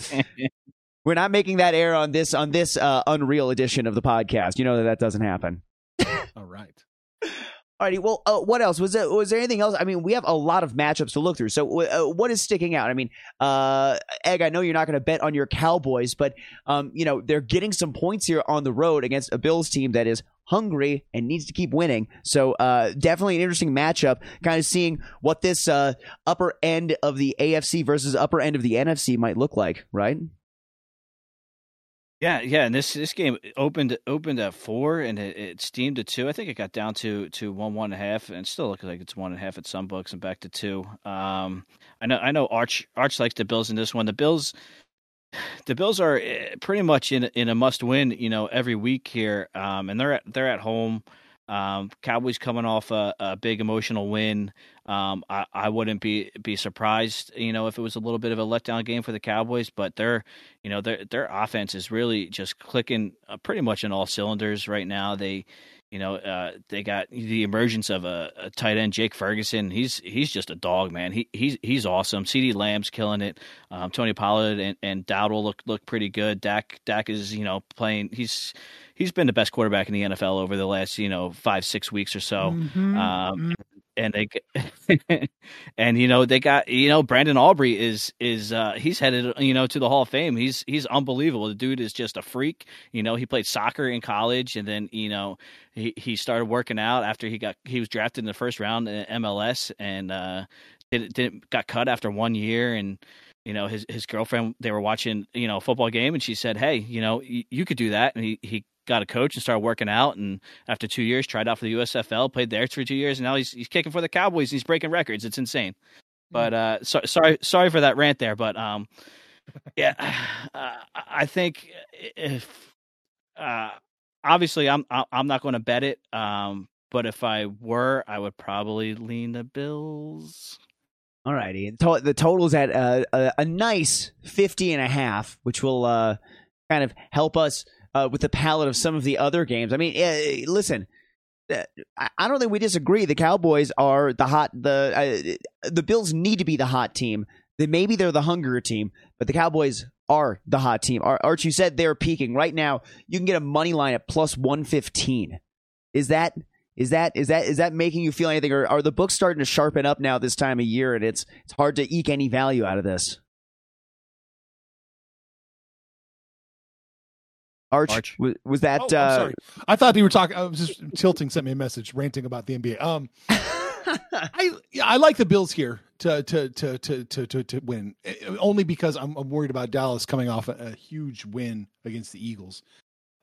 we're not making that air on this on this uh, Unreal edition of the podcast. You know that that doesn't happen. All right. Alrighty. Well, uh, what else was there? Was there anything else? I mean, we have a lot of matchups to look through. So, uh, what is sticking out? I mean, uh, Egg. I know you're not going to bet on your Cowboys, but um, you know they're getting some points here on the road against a Bills team that is hungry and needs to keep winning. So, uh, definitely an interesting matchup. Kind of seeing what this uh, upper end of the AFC versus upper end of the NFC might look like, right? Yeah, yeah, and this this game opened opened at four and it, it, steamed to two. I think it got down to to one one and a half, and still looks like it's one and a half at some books, and back to two. Um, I know I know Arch Arch likes the Bills in this one. The Bills, the Bills are eh, pretty much in in a must win, you know, every week here, um, and they're at they're at home. Um, Cowboys coming off a, a big emotional win. Um, I, I wouldn't be be surprised, you know, if it was a little bit of a letdown game for the Cowboys. But their, you know, their their offense is really just clicking uh, pretty much in all cylinders right now. They, you know, uh, they got the emergence of a, a, tight end, Jake Ferguson. He's he's just a dog, man. He he's he's awesome. CeeDee Lamb's killing it. Um, Tony Pollard and, and Dowdle look look pretty good. Dak Dak is you know playing. He's he's been the best quarterback in the NFL over the last you know five six weeks or so. Mm-hmm. Um. And they and you know they got you know Brandon Aubrey is is uh, he's headed you know to the Hall of Fame. He's he's unbelievable. The dude is just a freak. You know he played soccer in college and then you know he he started working out after he got he was drafted in the first round in MLS and uh, did, didn't got cut after one year and you know his his girlfriend they were watching you know a football game and she said hey you know y- you could do that and he he got a coach and started working out and after two years tried out for the USFL played there for two years and now he's he's kicking for the Cowboys. He's breaking records. It's insane. But uh so, sorry sorry for that rant there but um yeah uh, I think if uh obviously I'm I'm not going to bet it um but if I were I would probably lean the Bills. All righty. The total's at a, a, a, nice 50 and a half, which will uh, kind of help us uh, with the palette of some of the other games. I mean, uh, listen, I don't think we disagree. The Cowboys are the hot. The uh, the Bills need to be the hot team. Then maybe they're the hungrier team, but the Cowboys are the hot team. Arch, you said they're peaking right now. You can get a money line at plus one fifteen. Is that Is that is that is that making you feel anything, or are the books starting to sharpen up now this time of year, and it's it's hard to eke any value out of this? Arch, Arch. Was, was that? Oh, I'm uh, sorry. I thought you were talking. I was just tilting. Sent me a message ranting about the NBA. Um, I yeah, I like the Bills here to to to to to to, to win eh, only because I'm, I'm worried about Dallas coming off a, a huge win against the Eagles.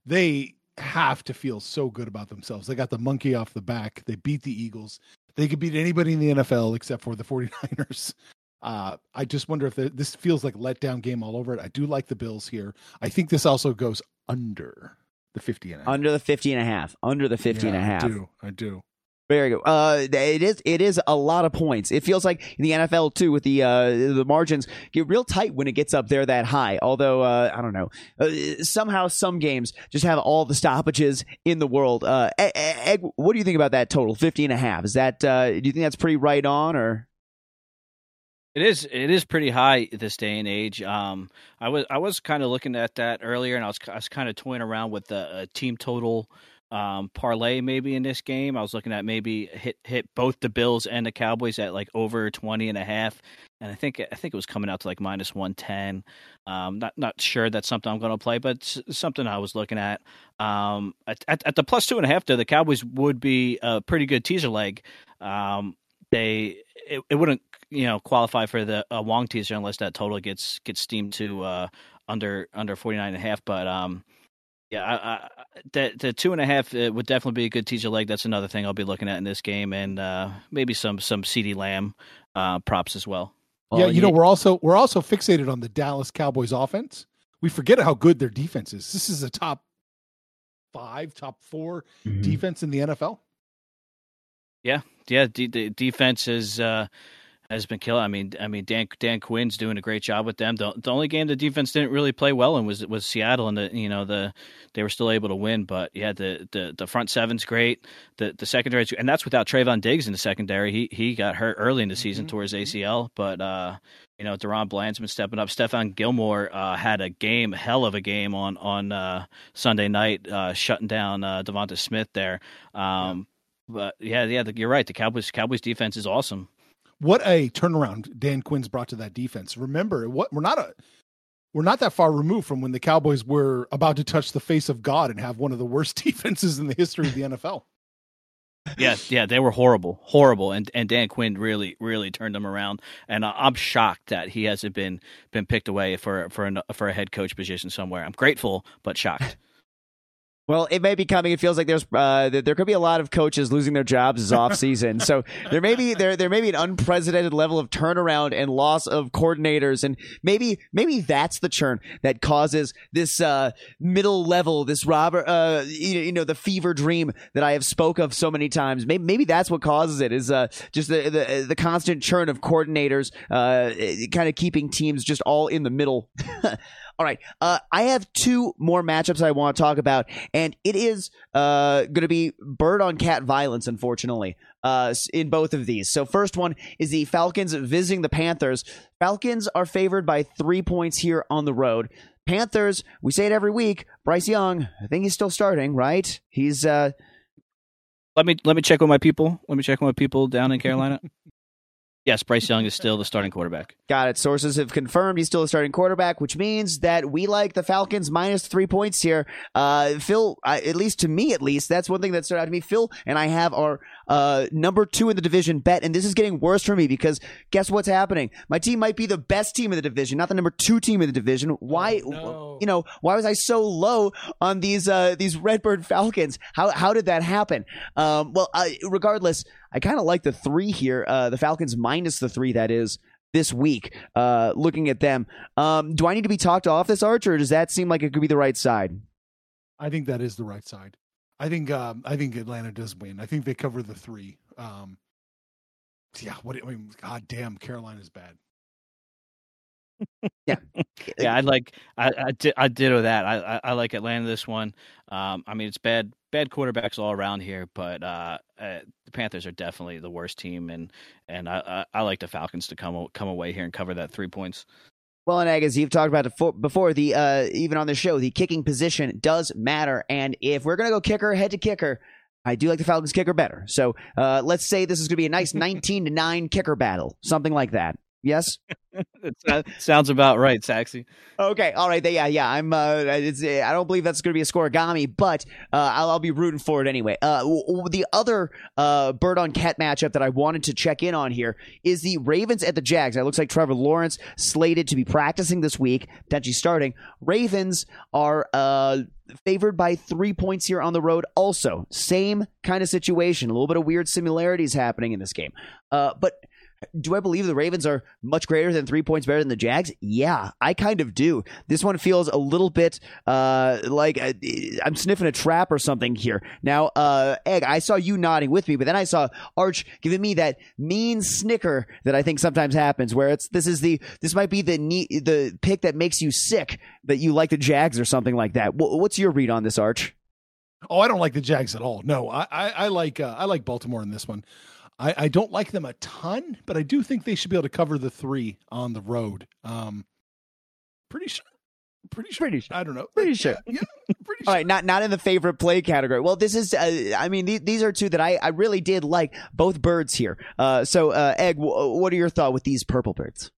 They have to feel so good about themselves. They got the monkey off the back. They beat the Eagles. They could beat anybody in the NFL except for the 49ers. Uh, I just wonder if the, this feels like a letdown game all over it. I do like the Bills here. I think this also goes under the 50 and a half. under the 50 and a half. Under the 50 and a half. I do. I do. Very good. Uh, it is it is a lot of points. It feels like in the NFL too, with the uh, the margins get real tight when it gets up there that high. Although uh, I don't know, uh, somehow some games just have all the stoppages in the world. Uh, E- E- Egg, what do you think about that total 50 and a half? Is that uh, do you think that's pretty right on or? It is. It is pretty high this day and age. Um, I was I was kind of looking at that earlier, and I was I was kind of toying around with the team total um, parlay maybe in this game. I was looking at maybe hit hit both the Bills and the Cowboys at like over 20 and a half. And I think I think it was coming out to like minus 110. Um, not not sure that's something I'm going to play, but something I was looking at. Um, at, at, at the plus two and a half, though, the Cowboys would be a pretty good teaser leg. Um, they it, it wouldn't you know qualify for the uh, Wong teaser unless that total gets gets steamed to uh, under under 49 and a half. But um, yeah, I, I, the the two and a half it would definitely be a good teaser leg. That's another thing I'll be looking at in this game, and uh, maybe some some CeeDee Lamb uh, props as well. yeah, Well, you know, we're also we're also fixated on the Dallas Cowboys offense. We forget how good their defense is. This is a top five, top 4 Mhm. defense in the NFL. Yeah, the the defense is uh, has been killing. I mean, I mean Dan Dan Quinn's doing a great job with them. The, the only game the defense didn't really play well in was was Seattle, and the you know the they were still able to win. But yeah, the the, the front seven's great. The the secondary, and that's without Trevon Diggs in the secondary. He he got hurt early in the season Mhm. towards ACL, but uh, you know DaRon Bland's been stepping up. Stephon Gilmore uh, had a game, hell of a game on on uh, Sunday night, uh, shutting down uh, DeVonta Smith there. Um, But yeah, yeah, the, you're right. The Cowboys Cowboys defense is awesome. What a turnaround Dan Quinn's brought to that defense. Remember, what we're not a we're not that far removed from when the Cowboys were about to touch the face of God and have one of the worst defenses in the history of the NFL. Yeah, yeah, they were horrible, horrible, and and Dan Quinn really, really turned them around. And I'm shocked that he hasn't been been picked away for for an, for a head coach position somewhere. I'm grateful, but shocked. Well, it may be coming. It feels like there's uh, there could be a lot of coaches losing their jobs this off season. so there may be there there may be an unprecedented level of turnaround and loss of coordinators, and maybe maybe that's the churn that causes this uh, middle level, this Robert, uh, you, you know, the fever dream that I have spoke of so many times. Maybe maybe that's what causes it is uh, just the, the the constant churn of coordinators, uh, kind of keeping teams just all in the middle. All right. Uh, I have two more matchups I want to talk about, and it is uh, going to be bird on cat violence, unfortunately, uh, in both of these. So, first one is the Falcons visiting the Panthers. Falcons are favored by three points here on the road. Panthers, we say it every week. Bryce Young, I think he's still starting, right? He's uh, let me let me check with my people. Let me check with my people down in Carolina. Yes, Bryce Young is still the starting quarterback. Got it. Sources have confirmed he's still the starting quarterback, which means that we like the Falcons minus three points here. Uh, Phil, I, at least to me, at least, that's one thing that stood out to me. Phil and I have our uh, number two in the division bet, and this is getting worse for me because guess what's happening? My team might be the best team in the division, not the number two team in the division. Why, Oh, no. you know, why was I so low on these uh, these Redbird Falcons? How how did that happen? Um, well, uh, regardless, I kind of like the three here. Uh, the Falcons minus the three. That is this week. Uh, looking at them, um, do I need to be talked off this arch, or does that seem like it could be the right side? I think that is the right side. I think um, I think Atlanta does win. I think they cover the three. Um, yeah, what I mean, god damn, Carolina's bad. Yeah, yeah, I like I I, di- I ditto that. I, I I like Atlanta this one. Um, I mean it's bad bad quarterbacks all around here, but uh, uh, the Panthers are definitely the worst team, and and I, I I like the Falcons to come come away here and cover that three points. Well, and as you've talked about before, before the uh, even on the show, the kicking position does matter, and if we're gonna go kicker head to kicker, I do like the Falcons kicker better. So uh, let's say this is going to be a nice 19 to 9 kicker battle, something like that. Yes. that sounds about right, Saxy. Okay. All right. Yeah. Yeah. I'm. Uh, it's, I don't believe that's going to be a scorigami, but uh, I'll, I'll be rooting for it anyway. Uh, w- w- the other uh, bird on cat matchup that I wanted to check in on here is the Ravens at the Jags. It looks like Trevor Lawrence slated to be practicing this week, potentially starting. Ravens are uh, favored by three points here on the road. Also, same kind of situation. A little bit of weird similarities happening in this game. Uh, but do I believe the Ravens are much greater than three points better than the Jags? Yeah, I kind of do. This one feels a little bit uh, like uh, I'm sniffing a trap or something here. Now, uh, Egg, I saw you nodding with me, but then I saw Arch giving me that mean snicker that I think sometimes happens, where it's this is the this might be the neat, the pick that makes you sick that you like the Jags or something like that. What's your read on this, Arch? Oh, I don't like the Jags at all. No, I I, I like uh, I like Baltimore in this one. I, I don't like them a ton, but I do think they should be able to cover the three on the road. Um, pretty sure. Pretty sure. Pretty sure. I don't know. Pretty sure. Yeah, pretty sure. All right, not not in the favorite play category. Well, this is. Uh, I mean, these, these are two that I, I really did like both birds here. Uh, so, uh, Egg, w- what are your thoughts with these purple birds?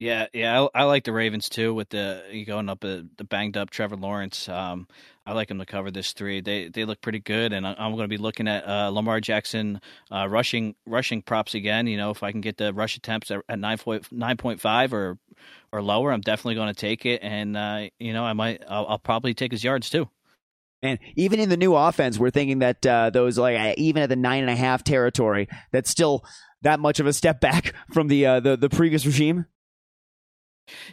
Yeah, yeah, I, I, like the Ravens too. With the going up uh, the banged up Trevor Lawrence, um, I like them to cover this three. They they look pretty good, and I, am going to be looking at uh, Lamar Jackson uh, rushing rushing props again. You know, if I can get the rush attempts at, nine point nine point five or or lower, I'm definitely going to take it. And uh, you know, I might I'll, I'll, probably take his yards too. And even in the new offense, we're thinking that uh, those like even at the nine and a half territory, that's still that much of a step back from the uh, the the previous regime.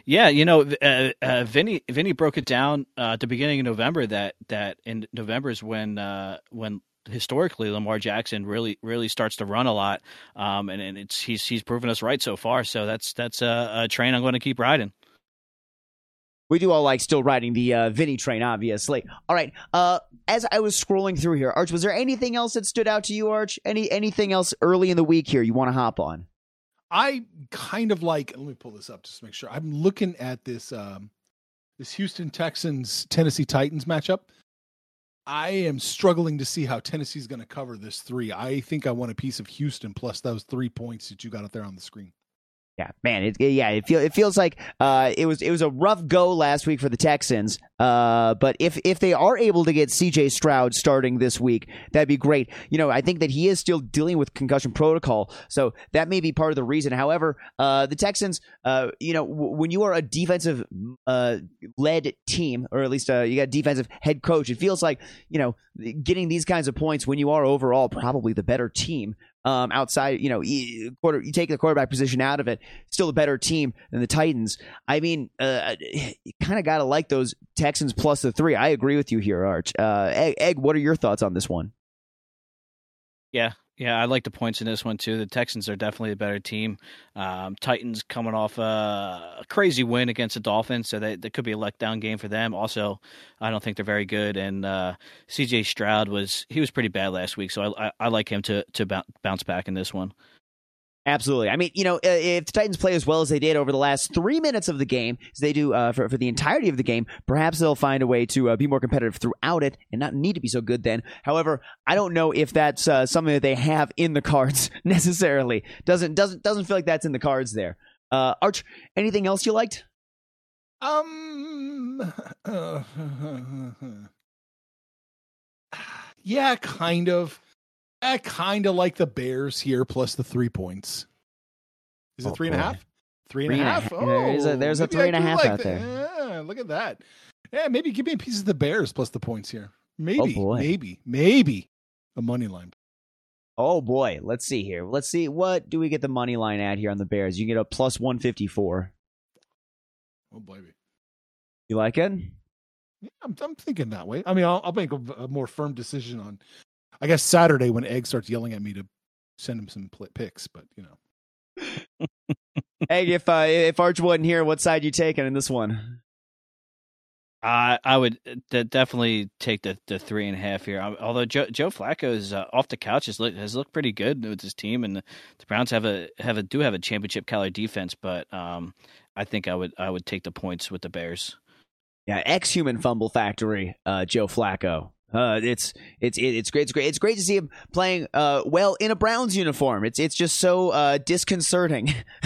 Yeah, you know, uh, uh, Vinny Vinny broke it down uh, at the beginning of November that that in November is when uh, when historically Lamar Jackson really really starts to run a lot, um, and, and it's he's he's proven us right so far. So that's that's a, a train I'm going to keep riding. We do all like still riding the uh, Vinny train, obviously. All right. Uh, as I was scrolling through here, Arch, was there anything else that stood out to you, Arch? Any anything else early in the week here you want to hop on? I kind of like. Let me pull this up just to make sure. I'm looking at this um, this Houston Texans Tennessee Titans matchup. I am struggling to see how Tennessee's going to cover this three. I think I want a piece of Houston plus those three points that you got up there on the screen. Yeah, man. It, yeah, it feels it feels like uh, it was it was a rough go last week for the Texans. Uh, but if if they are able to get C.J. Stroud starting this week, that'd be great. You know, I think that he is still dealing with concussion protocol, so that may be part of the reason. However, uh, the Texans, uh, you know, w- when you are a defensive uh, led team, or at least uh, you got defensive head coach, it feels like you know getting these kinds of points when you are overall probably the better team um, outside, you know, quarter, you take the quarterback position out of it, still a better team than the Titans. I mean, uh, you kind of got to like those Texans plus the three. I agree with you here, Arch. Uh, Egg, Egg, what are your thoughts on this one? Yeah, yeah, I like the points in this one too. The Texans are definitely a better team. Um, Titans coming off a, crazy win against the Dolphins, so that, that could be a letdown game for them. Also, I don't think they're very good. And uh, C.J. Stroud was he was pretty bad last week, so I, I, I like him to to bounce back in this one. Absolutely. I mean, you know, uh, if the Titans play as well as they did over the last three minutes of the game, as they do uh, for, for the entirety of the game, perhaps they'll find a way to uh, be more competitive throughout it and not need to be so good then. However, I don't know if that's uh, something that they have in the cards necessarily. Doesn't doesn't doesn't feel like that's in the cards there. Uh, Arch, anything else you liked? Um. yeah, kind of. I kind of like the Bears here plus the three points. Is it oh, three and a half? Three and, three and a half. Oh, there's a, there's a three and a half like out there. Yeah, look at that. Yeah, maybe give me a piece of the Bears plus the points here. Oh, maybe, oh maybe, maybe a money line. Oh boy, let's see here. Let's see what do we get the money line at here on the Bears. You get a plus one fifty four. Oh baby, you like it? Yeah, I'm, I'm thinking that way. I mean, I'll, I'll make a, a, more firm decision on I guess Saturday when Egg starts yelling at me to send him some picks, but you know. Egg, if uh, if Arch wasn't here, what side you taking in this one? I I would uh, definitely take the, the three and a half here. Although Joe, Joe Flacco is uh, off the couch has looked has looked pretty good with his team, and the, the, Browns have a have a do have a championship caliber defense. But um, I think I would I would take the points with the Bears. Yeah, ex human fumble factory, uh, Joe Flacco. Uh, it's it's it's great. It's great. It's great to see him playing uh, well in a Browns uniform. It's it's just so uh, disconcerting,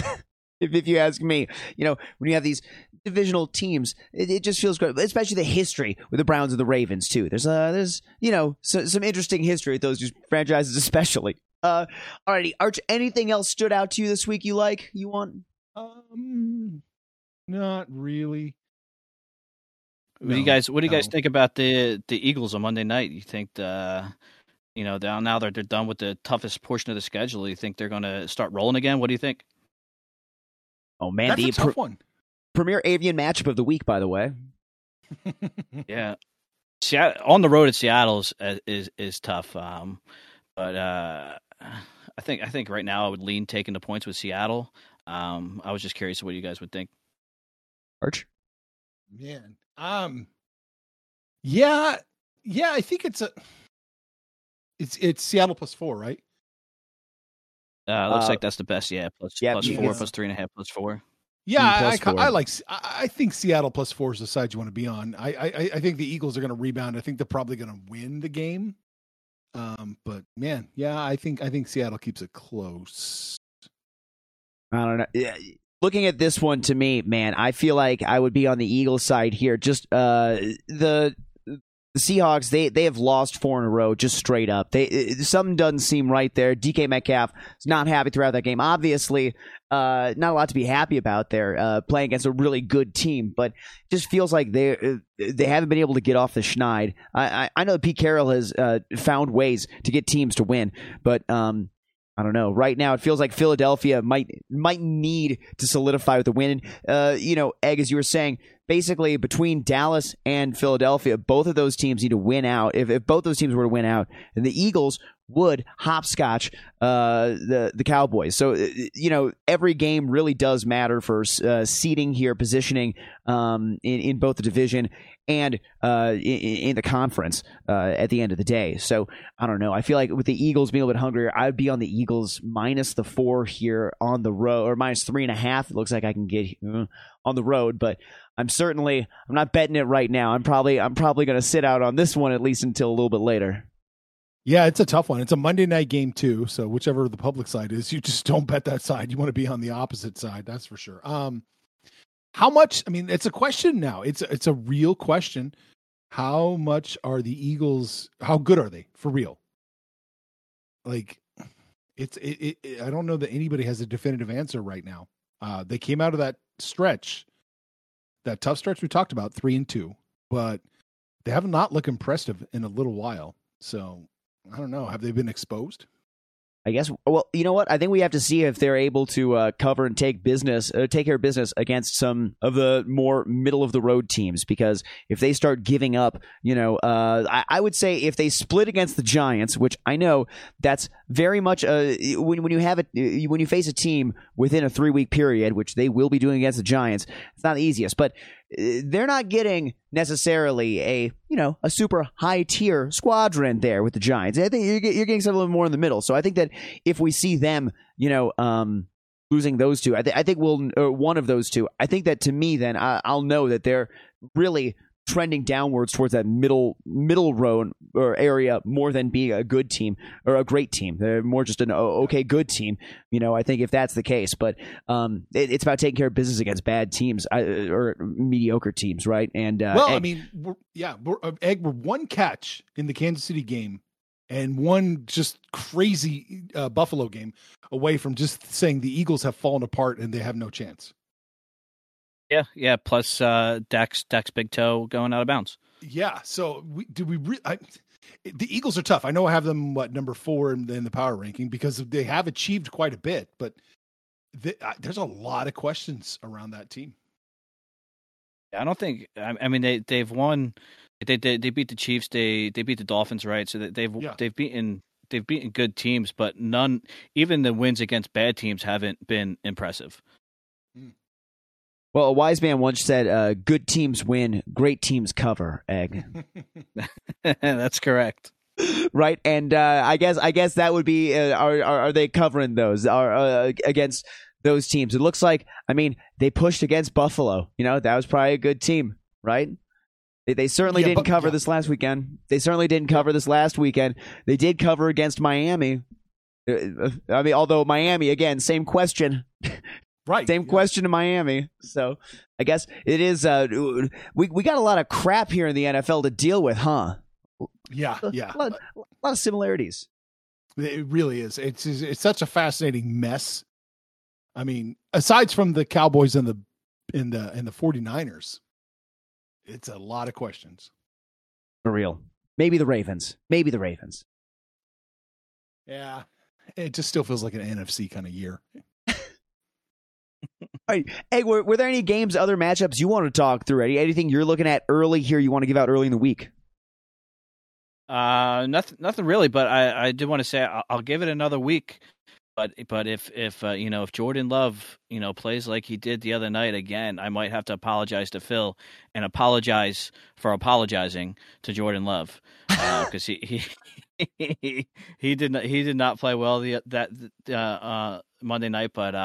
if, if you ask me. You know, when you have these divisional teams, it, it just feels great. Especially the history with the Browns and the Ravens too. There's uh there's you know so, some interesting history with those two franchises, especially. Uh, alrighty, Arch. Anything else stood out to you this week? You like? You want? Um, not really. What do you guys What do you guys no. think about the the Eagles on Monday night? You think the you know now now that they're done with the toughest portion of the schedule, you think they're going to start rolling again? What do you think? Oh man, That's the a tough pr- one. premier avian matchup of the week, by the way. Yeah, Seattle, on the road at Seattle is is, is tough. Um, but uh, I think I think right now I would lean taking the points with Seattle. Um, I was just curious what you guys would think. Arch. Man, um, yeah, yeah. I think it's a. It's it's Seattle plus four, right? Uh, looks Uh, like that's the best. Yeah, plus yeah, plus four, plus three and a half, plus four. Yeah, Mm, I, plus I, four. I like. I, I think Seattle plus four is the side you want to be on. I I, I think the Eagles are going to rebound. I think they're probably going to win the game. Um, but man, yeah, I think I think Seattle keeps it close. I don't know. Yeah, Looking at this one to me, man, I feel like I would be on the Eagles side here. Just uh, the the Seahawks, they they have lost four in a row, just straight up. They it- something doesn't seem right there. DK Metcalf is not happy throughout that game. Obviously, uh, not a lot to be happy about there. Uh, playing against a really good team, but just feels like they uh, they haven't been able to get off the schneid. I I, I know Pete Carroll has uh, found ways to get teams to win, but um, I don't know. Right now, it feels like Philadelphia might might need to solidify with the win. Uh, you know, Egg, as you were saying, basically between Dallas and Philadelphia, both of those teams need to win out. If, if both those teams were to win out, then the Eagles would hopscotch uh, the the Cowboys. So uh, you know, every game really does matter for uh, here, positioning um, in in both the division and uh, in, in the conference uh, at the end of the day. So I don't know. I feel like with the Eagles being a little bit hungrier, I would be on the Eagles minus the four here on the road, or minus three and a half. It looks like I can get uh, on the road, but I'm certainly I'm not betting it right now. I'm probably I'm probably going to sit out on this one at least until a little bit later. Yeah, it's a tough one. It's a Monday night game too, so whichever the public side is, you just don't bet that side. You want to be on the opposite side, that's for sure. Um how much I mean, it's a question now. It's it's a real question. How much are the Eagles how good are they for real? Like it's it, it, I don't know that anybody has a definitive answer right now. Uh they came out of that stretch that tough stretch we talked about, 3 and 2, but they have not looked impressive in a little while. So I don't know. Have they been exposed? I guess. Well, you know what? I think we have to see if they're able to uh, cover and take business, uh, take care of business against some of the more middle of the road teams. Because if they start giving up, you know, uh, I, I would say if they split against the Giants, which I know that's very much uh, when when you have it when you face a team within a three week period, which they will be doing against the Giants, it's not the easiest, but they're not getting necessarily a you know a super high tier squadron there with the Giants. I think you're, getting something a little more in the middle. So I think that if we see them, you know, um, losing those two, I, th- I think we'll one of those two. I think that to me, then I, I'll know that they're really trending downwards towards that middle middle road or area more than being a good team or a great team. They're more just an okay good team. You know, I think if that's the case, but um, it, it's about taking care of business against bad teams or mediocre teams, right? And uh, well, I mean, we're, yeah, we're, uh, Egg, we're one catch in the Kansas City game and one just crazy uh, Buffalo game away from just saying the Eagles have fallen apart and they have no chance. Yeah, yeah. Plus uh, Dax Dax Big Toe going out of bounds. Yeah. So we, do we? Re- I, the Eagles are tough. I know I have them what number four in, in the power ranking because they have achieved quite a bit, but the, I, there's a lot of questions around that team. I don't think. I, I mean, they they've won. They, they they beat the Chiefs. They they beat the Dolphins, right? So they've Yeah. they've beaten they've beaten good teams, but none. Even the wins against bad teams haven't been impressive. Well, a wise man once said, uh, "Good teams win, great teams cover." Egg. That's correct. right? And uh, I guess I guess that would be uh, are, are are they covering those are uh, against those teams? It looks like I mean they pushed against Buffalo. You know that was probably a good team, right? They, they certainly Yeah, didn't but- cover yeah. this last weekend. They certainly didn't cover this last weekend. They did cover against Miami. Uh, I mean, although Miami again, same question, Right. same Yeah. question to Miami. So I guess it is. Uh, we we got a lot of crap here in the NFL to deal with, huh? Yeah, yeah. a lot, a lot of similarities. It really is. It's it's such a fascinating mess. I mean, aside from the Cowboys and the in the and the 49ers, it's a lot of questions. For real. Maybe the Ravens. Maybe the Ravens. Yeah. It just still feels like an NFC kind of year. Right. Hey, were, were there any games, other matchups you want to talk through? Any, anything you're looking at early here you want to give out early in the week? Uh, nothing, nothing really. But I, I did want to say I'll, I'll give it another week. But but if if uh, you know if Jordan Love you know plays like he did the other night again, I might have to apologize to Phil and apologize for apologizing to Jordan Love because he, he he he did not he did not play well the that uh, uh, Monday night. But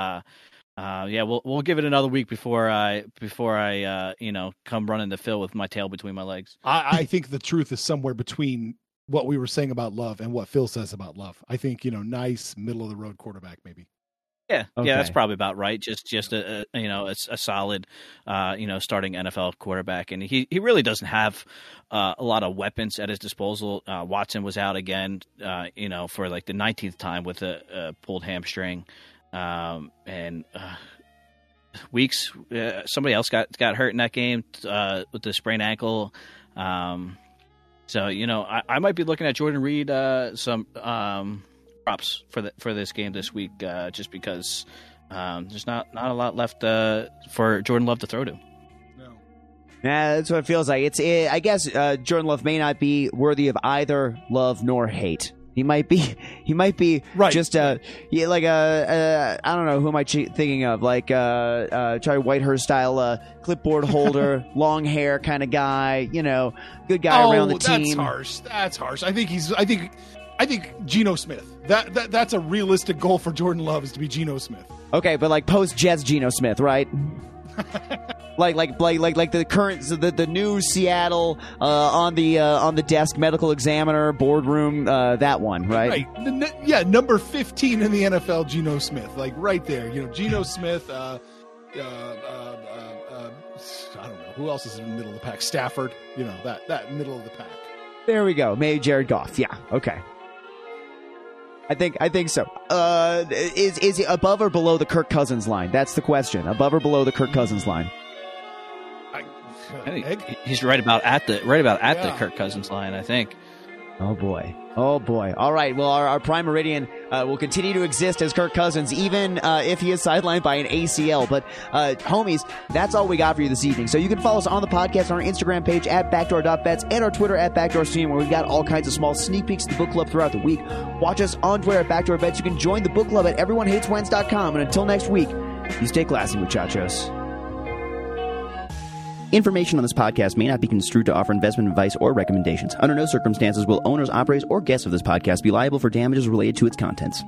uh, yeah, we'll we'll give it another week before I before I uh, you know come running to Phil with my tail between my legs. I, I think the truth is somewhere between what we were saying about love and what Phil says about love. I think, you know, nice middle of the road quarterback, maybe. Yeah, Okay. yeah, that's probably about right. Just, just a, a you know, a, a solid, uh, you know, starting NFL quarterback, and he he really doesn't have uh, a lot of weapons at his disposal. Uh, Watson was out again, uh, you know, for like the nineteenth time with a, a pulled hamstring, um, and uh, weeks. Uh, somebody else got got hurt in that game uh, with the sprained ankle. Um, so you know, I, I might be looking at Jayden Reed uh, some um, props for the for this game this week, uh, just because um, there's not not a lot left uh, for Jordan Love to throw to. Yeah, that's what it feels like. It's. eh, I guess uh, Jordan Love may not be worthy of either love nor hate. He might be. He might be Right. just uh, yeah, like a. Uh, I don't know who am I thinking of? Like uh, uh, Charlie Whitehurst style uh, clipboard holder, long hair kind of guy. You know, good guy oh, around the team. that's harsh. That's harsh. I think he's I think I think Geno Smith. That, that that's a realistic goal for Jordan Love is to be Geno Smith. Okay, but like post Jets Geno Smith, right? like like like like like the current the the new Seattle uh, on the uh, on the desk medical examiner boardroom uh, that one right? Right. N- n- yeah, number 15 in the NFL, Geno Smith. Like right there. You know, Geno Smith, uh, uh, uh, uh, uh, I don't know. Who else is in the middle of the pack? Stafford. You know, that, that middle of the pack. There we go. Maybe Jared Goff. Yeah. Okay. I think I think so. Uh, is is he above or below the Kirk Cousins line? That's the question. Above or below the Kirk Cousins line? I, I think he's right about at the right about at the Kirk Cousins line. I think. Oh boy. Oh boy. All right. Well, our, our prime meridian uh, will continue to exist as Kirk Cousins, even uh, if he is sidelined by an ACL. But, uh, homies, that's all we got for you this evening. So you can follow us on the podcast on our Instagram page at backdoor.bets and our Twitter at backdoorstream, where we've got all kinds of small sneak peeks to the book club throughout the week. Watch us on Twitter at backdoor bets. You can join the book club at everyonehateswentz.com. And until next week, you stay classy, muchachos. Information on this podcast may not be construed to offer investment advice or recommendations. Under no circumstances will owners, operators, or guests of this podcast be liable for damages related to its contents.